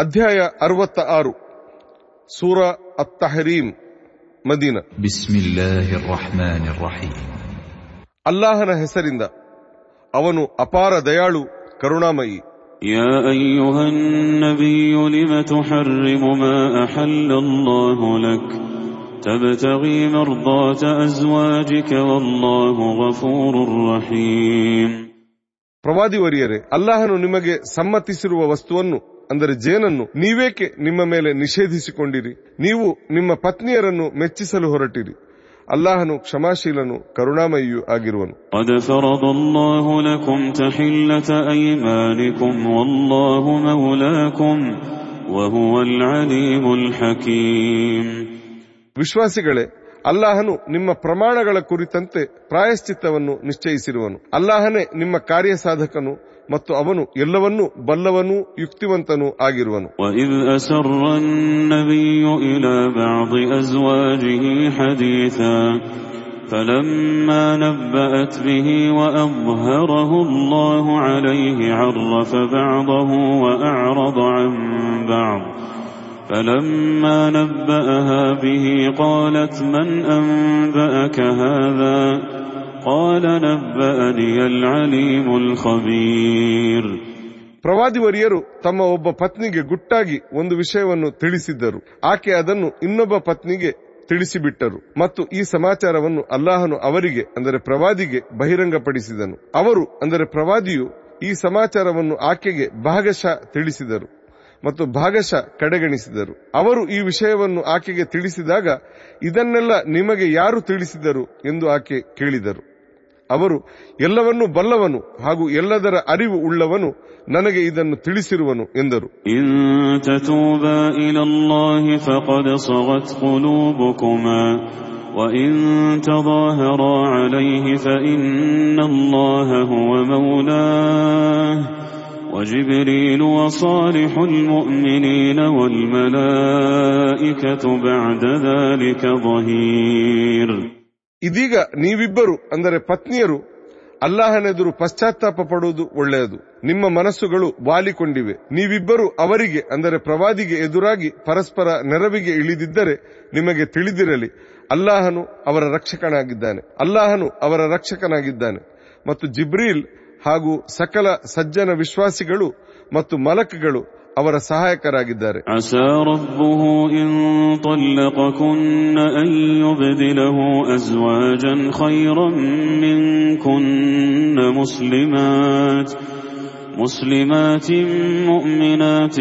ಅಧ್ಯಾಯ ಅರವತ್ತ ಆರು ಸೂರ ಅತ್ತಹರೀಮ್ ಮದೀನ بسم الله الرحمن الرحيم ಅಲ್ಲಾಹನ ಹೆಸರಿಂದ ಅವನು ಅಪಾರ ದಯಾಳು ಕರುಣಾಮಯಿ يا أيها النبي لم تحرم ما أحل الله لك تبتغي مرضات أزواجك والله غفور رحيم ಪ್ರವಾದಿವರಿಯರೇ ಅಲ್ಲಾಹನು ನಿಮಗೆ ಸಮ್ಮತಿಸಿರುವ ವಸ್ತುವನ್ನು ಅಂದರೆ ಜೇನನ್ನು ನೀವೇಕೆ ನಿಮ್ಮ ಮೇಲೆ ನಿಷೇಧಿಸಿಕೊಂಡಿರಿ? ನೀವು ನಿಮ್ಮ ಪತ್ನಿಯರನ್ನು ಮೆಚ್ಚಿಸಲು ಹೊರಟಿರಿ. ಅಲ್ಲಾಹನು ಕ್ಷಮಾಶೀಲನು ಕರುಣಾಮಯಿಯೂ ಆಗಿರುವನು. ವಿಶ್ವಾಸಿಗಳೇ ಅಲ್ಲಾಹನು ನಿಮ್ಮ ಪ್ರಮಾಣಗಳ ಕುರಿತಂತೆ ಪ್ರಾಯಶ್ಚಿತ್ತವನ್ನು ನಿಶ್ಚಯಿಸಿರುವನು ಅಲ್ಲಾಹನೇ ನಿಮ್ಮ ಕಾರ್ಯಸಾಧಕನು ಮತ್ತು ಅವನು ಎಲ್ಲವನ್ನೂ ಬಲ್ಲವನೂ ಯುಕ್ತಿವಂತನೂ ಆಗಿರುವನು وإذ أسر النبي إلى بعض أزواجه حديثا فلما نبأت به وأظهره الله عليه عرف بعضه وأعرض عن بعض فلما نبأها به قالت من أنبأك هذا قال نبأني العليم الخبير ಪ್ರವಾದಿವರಿಯರು ತಮ್ಮ ಒಬ್ಬ ಪತ್ನಿಗೆ ಗುಟ್ಟಾಗಿ ಒಂದು ವಿಷಯವನ್ನು ತಿಳಿಸಿದ್ದರು ಆಕೆ ಅದನ್ನು ಇನ್ನೊಬ್ಬ ಪತ್ನಿಗೆ ತಿಳಿಸಿಬಿಟ್ಟರು ಮತ್ತು ಈ ಸಮಾಚಾರವನ್ನು ಅಲ್ಲಾಹನು ಅವರಿಗೆ ಅಂದರೆ ಪ್ರವಾದಿಗೆ ಬಹಿರಂಗಪಡಿಸಿದನು ಅವರು ಅಂದರೆ ಪ್ರವಾದಿಯು ಈ ಸಮಾಚಾರವನ್ನು ಆಕೆಗೆ ಭಾಗಶಃ ತಿಳಿಸಿದರು ಮತ್ತು ಭಾಗಶಃ ಕಡೆಗಣಿಸಿದರು ಅವರು ಈ ವಿಷಯವನ್ನು ಆಕೆಗೆ ತಿಳಿಸಿದಾಗ ಇದನ್ನೆಲ್ಲ ನಿಮಗೆ ಯಾರು ತಿಳಿಸಿದರು ಎಂದು ಆಕೆ ಕೇಳಿದರು ಅವರು ಎಲ್ಲವನ್ನೂ ಬಲ್ಲವನು ಹಾಗೂ ಎಲ್ಲದರ ಅರಿವು ಉಳ್ಳವನು ನನಗೆ ಇದನ್ನು ತಿಳಿಸಿರುವನು ಎಂದರು إن تتوبا إلى الله فقد صغت قلوبكما وإن تظاهرا عليه فإن الله هو مولاه وجبريل وصالح المؤمنين والملائكة بعد ذلك ظهير ಇದೀಗ ನೀವಿಬ್ಬರು ಅಂದರೆ ಪತ್ನಿಯರು ಅಲ್ಲಾಹನೆದುರು ಪಶ್ಚಾತ್ತಾಪ ಪಡುವುದು ಒಳ್ಳೆಯದು ನಿಮ್ಮ ಮನಸ್ಸುಗಳು ವಾಲಿಕೊಂಡಿವೆ ನೀವಿಬ್ಬರು ಅವರಿಗೆ ಅಂದರೆ ಪ್ರವಾದಿಗೆ ಎದುರಾಗಿ ಪರಸ್ಪರ ನೆರವಿಗೆ ಇಳಿದಿದ್ದರೆ ನಿಮಗೆ ತಿಳಿದಿರಲಿ ಅಲ್ಲಾಹನು ಅವರ ರಕ್ಷಕನಾಗಿದ್ದಾನೆ ಅಲ್ಲಾಹನು ಅವರ ರಕ್ಷಕನಾಗಿದ್ದಾನೆ ಮತ್ತು ಜಿಬ್ರೀಲ್ ಹಾಗೂ ಸಕಲ ಸಜ್ಜನ ವಿಶ್ವಾಸಿಗಳು ಮತ್ತು ಮಲಕ್ಗಳು ಅವರ ಸಹಾಯಕರಾಗಿದ್ದಾರೆ عسى ربه إن طلقكن أن يبدله أزواجا خيرا منكن مسلمات مسلمات مؤمنات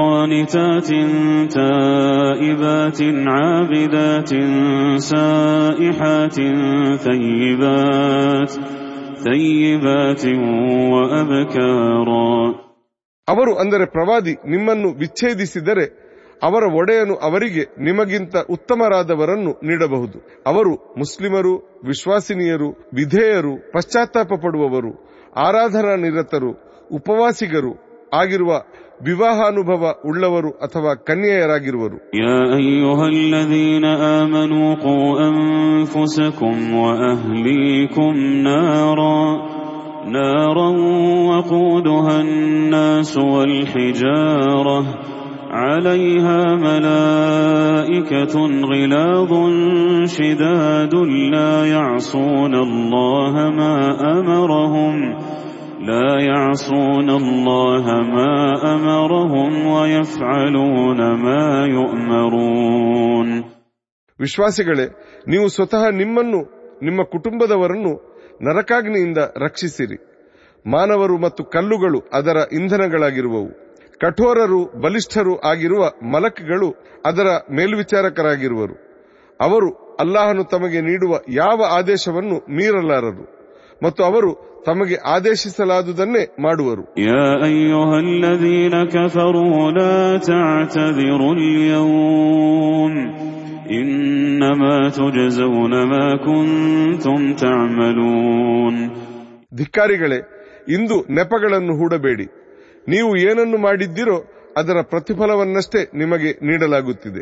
قانتات تائبات عابدات سائحات ثيبات ثيبات وأبكارا ಅವರು ಅಂದರೆ ಪ್ರವಾದಿ, ನಿಮ್ಮನ್ನು ವಿಚ್ಛೇದಿಸಿದರೆ ಅವರ ಒಡೆಯನು ಅವರಿಗೆ ನಿಮಗಿಂತ ಉತ್ತಮರಾದವರನ್ನು ನೀಡಬಹುದು. ಅವರು ಮುಸ್ಲಿಮರು, ವಿಶ್ವಾಸಿನಿಯರು, ವಿಧೇಯರು ಪಶ್ಚಾತ್ತಾಪ ಪಡುವವರು ಆರಾಧನಾ ನಿರತರು, ಉಪವಾಸಿಗರು ಆಗಿರುವ ವಿವಾಹಾನುಭವ ಉಳ್ಳವರು ಅಥವಾ ಕನ್ಯೆಯರಾಗಿರುವರು يا أيها الذين آمنوا قوا أنفسكم وأهليكم نارا نارا وقودها الناس والحجارة عليها ملائكة غلاظ شداد لا يعصون الله ما أمرهم لا يعصون الله ما أمرهم ويفعلون ما يؤمرون ವಿಶ್ವಾಸಿಗಳೇ ನೀವು ಸ್ವತಃ ನಿಮ್ಮನ್ನು ನಿಮ್ಮ ಕುಟುಂಬದವರನ್ನು ನರಕಾಗ್ನಿಯಿಂದ ರಕ್ಷಿಸಿರಿ ಮಾನವರು ಮತ್ತು ಕಲ್ಲುಗಳು ಅದರ ಇಂಧನಗಳಾಗಿರುವವು ಕಠೋರರು ಬಲಿಷ್ಠರು ಆಗಿರುವ ಮಲಕ್ಗಳು ಅದರ ಮೇಲ್ವಿಚಾರಕರಾಗಿರುವರು ಅವರು ಅಲ್ಲಾಹನು ತಮಗೆ ನೀಡುವ ಯಾವ ಆದೇಶವನ್ನು ಮೀರಲಾರರು ಮತ್ತು ಅವರು ತಮಗೆ ಆದೇಶಿಸಲಾದುದನ್ನೇ ಮಾಡುವರು. ಧಿಕ್ಕಾರಿಗಳೇ ಇಂದು ನೆಪಗಳನ್ನು ಹೂಡಬೇಡಿ. ನೀವು ಏನನ್ನು ಮಾಡಿದ್ದೀರೋ ಅದರ ಪ್ರತಿಫಲವನ್ನಷ್ಟೇ ನಿಮಗೆ ನೀಡಲಾಗುತ್ತಿದೆ.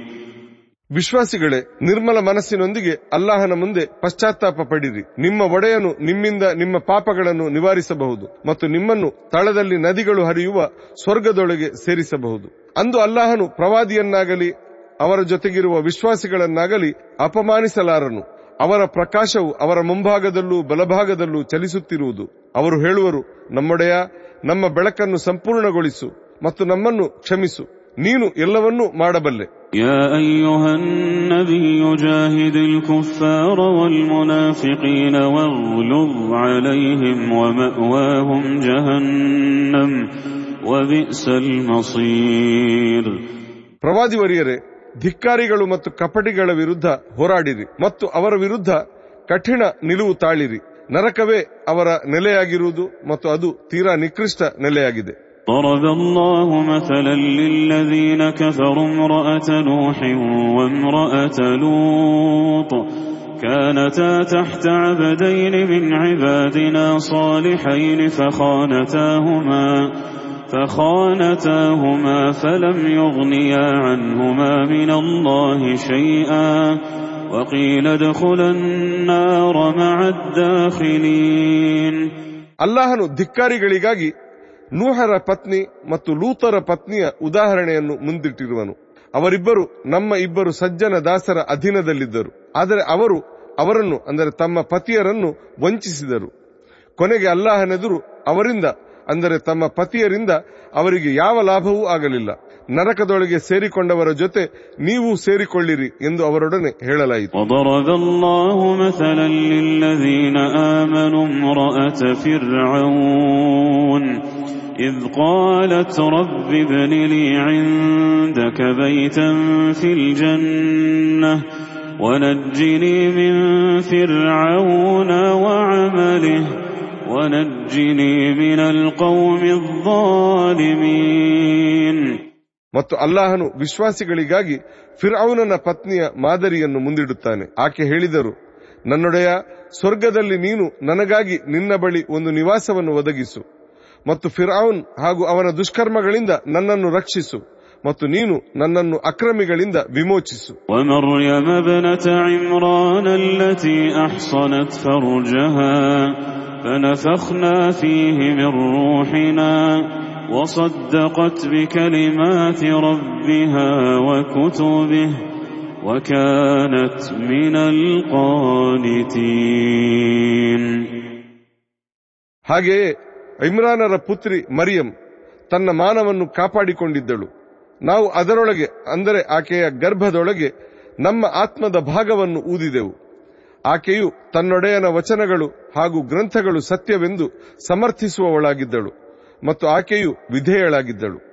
ವಿಶ್ವಾಸಿಗಳೇ, ನಿರ್ಮಲ ಮನಸ್ಸಿನೊಂದಿಗೆ ಅಲ್ಲಾಹನ ಮುಂದೆ ಪಶ್ಚಾತ್ತಾಪ ಪಡಿರಿ. ನಿಮ್ಮ ಒಡೆಯನು ನಿಮ್ಮಿಂದ ನಿಮ್ಮ ಪಾಪಗಳನ್ನು ನಿವಾರಿಸಬಹುದು ಮತ್ತು ನಿಮ್ಮನ್ನು ತಳದಲ್ಲಿ ನದಿಗಳು ಹರಿಯುವ ಸ್ವರ್ಗದೊಳಗೆ ಸೇರಿಸಬಹುದು. ಅಂದು ಅಲ್ಲಾಹನು ಪ್ರವಾದಿಯನ್ನಾಗಲಿ, ಅವರ ಜೊತೆಗಿರುವ ವಿಶ್ವಾಸಿಗಳನ್ನಾಗಲಿ ಅಪಮಾನಿಸಲಾರನು. ಅವರ ಪ್ರಕಾಶವು ಅವರ ಮುಂಭಾಗದಲ್ಲೂ ಬಲಭಾಗದಲ್ಲೂ ಚಲಿಸುತ್ತಿರುವುದು. ಅವರು ಹೇಳುವರು, ನಮ್ಮೊಡೆಯ, ನಮ್ಮ ಬೆಳಕನ್ನು ಸಂಪೂರ್ಣಗೊಳಿಸು ಮತ್ತು ನಮ್ಮನ್ನು ಕ್ಷಮಿಸು. ನೀನು ಎಲ್ಲವನ್ನೂ ಮಾಡಬಲ್ಲೆ يا أيها النبي جاهد الكفار والمنافقين واغلظ عليهم ومأواهم جهنم وبئس المصير ಪ್ರವಾದಿವರಿಯರೇ ಧಿಕ್ಕಾರಿಗಳು ಮತ್ತು ಕಪಟಿಗಳ ವಿರುದ್ಧ ಹೋರಾಡಿರಿ ಮತ್ತು ಅವರ ವಿರುದ್ಧ ಕಠಿಣ ನಿಲುವು ತಾಳಿರಿ ನರಕವೇ ಅವರ ನೆಲೆಯಾಗಿರುವುದು ಮತ್ತು ಅದು ತೀರಾ ನಿಕೃಷ್ಟ ನೆಲೆಯಾಗಿದೆ ضرب الله مثلا للذين كفروا امرأة نوح وامرأة لوط كانتا تحت عبدين من عبادنا صالحين فخانتاهما فخانتاهما فلم يغنيا عنهما من الله شيئا وقيل ادخلا النار مع الداخلين ಅಲ್ಲಾಹನು ಧಿಕ್ಕಾರಿಗಳಿಗಾಗಿ ನೂಹರ ಪತ್ನಿ ಮತ್ತು ಲೂತರ ಪತ್ನಿಯ ಉದಾಹರಣೆಯನ್ನು ಮುಂದಿಟ್ಟಿರುವನು ಅವರಿಬ್ಬರು ನಮ್ಮ ಇಬ್ಬರು ಸಜ್ಜನ ದಾಸರ ಅಧೀನದಲ್ಲಿದ್ದರು ಆದರೆ ಅವರು ಅವರನ್ನು ಅಂದರೆ ತಮ್ಮ ಪತಿಯರನ್ನು ವಂಚಿಸಿದರು ಕೊನೆಗೆ ಅಲ್ಲಾಹನೆದುರು ಅವರಿಂದ ಅಂದರೆ ತಮ್ಮ ಪತಿಯರಿಂದ ಅವರಿಗೆ ಯಾವ ಲಾಭವೂ ಆಗಲಿಲ್ಲ ನರಕದೊಳಗೆ ಸೇರಿಕೊಂಡವರ ಜೊತೆ ನೀವು ಸೇರಿಕೊಳ್ಳಿರಿ ಎಂದು ಅವರೊಡನೆ ಹೇಳಲಾಯಿತು وضرب الله مثلا للذين آمنوا امرأة فرعون إذ قالت رب ابن لي عندك بيتا في الجنة ونجني من فرعون وعمله ونجني من القوم الظالمين ಮತ್ತು ಅಲ್ಲಾಹನು ವಿಶ್ವಾಸಿಗಳಿಗಾಗಿ ಫಿರ್ಔನನ ಪತ್ನಿಯ ಮಾದರಿಯನ್ನು ಮುಂದಿಡುತ್ತಾನೆ ಆಕೆ ಹೇಳಿದರು ನನ್ನೊಡೆಯ ಸ್ವರ್ಗದಲ್ಲಿ ನೀನು ನನಗಾಗಿ ನಿನ್ನ ಬಳಿ ಒಂದು ನಿವಾಸವನ್ನು ಒದಗಿಸು ಮತ್ತು ಫಿರ್ಔನ್ ಹಾಗೂ ಅವನ ದುಷ್ಕರ್ಮಗಳಿಂದ ನನ್ನನ್ನು ರಕ್ಷಿಸು ಮತ್ತು ನೀನು ನನ್ನನ್ನು ಅಕ್ರಮಿಗಳಿಂದ ವಿಮೋಚಿಸು ومريم ابنة عمران التي أحصنت فرجها فنفخنا فيه من روحنا وصدقت بكلمات ربها وكتبه وكانت من القانتين ಹಾಗೆಯೇ ಇಮ್ರಾನರ ಪುತ್ರಿ ಮರಿಯಂ ತನ್ನ ಮಾನವನ್ನು ಕಾಪಾಡಿಕೊಂಡಿದ್ದಳು. ನಾವು ಅದರೊಳಗೆ, ಅಂದರೆ ಆಕೆಯ ಗರ್ಭದೊಳಗೆ ನಮ್ಮ ಆತ್ಮದ ಭಾಗವನ್ನು ಊದಿದೆವು. ಆಕೆಯು ತನ್ನೊಡೆಯನ ವಚನಗಳು ಹಾಗೂ ಗ್ರಂಥಗಳು ಸತ್ಯವೆಂದು ಸಮರ್ಥಿಸುವವಳಾಗಿದ್ದಳು ಮತ್ತು ಆಕೆಯು ವಿಧೇಯಳಾಗಿದ್ದಳು.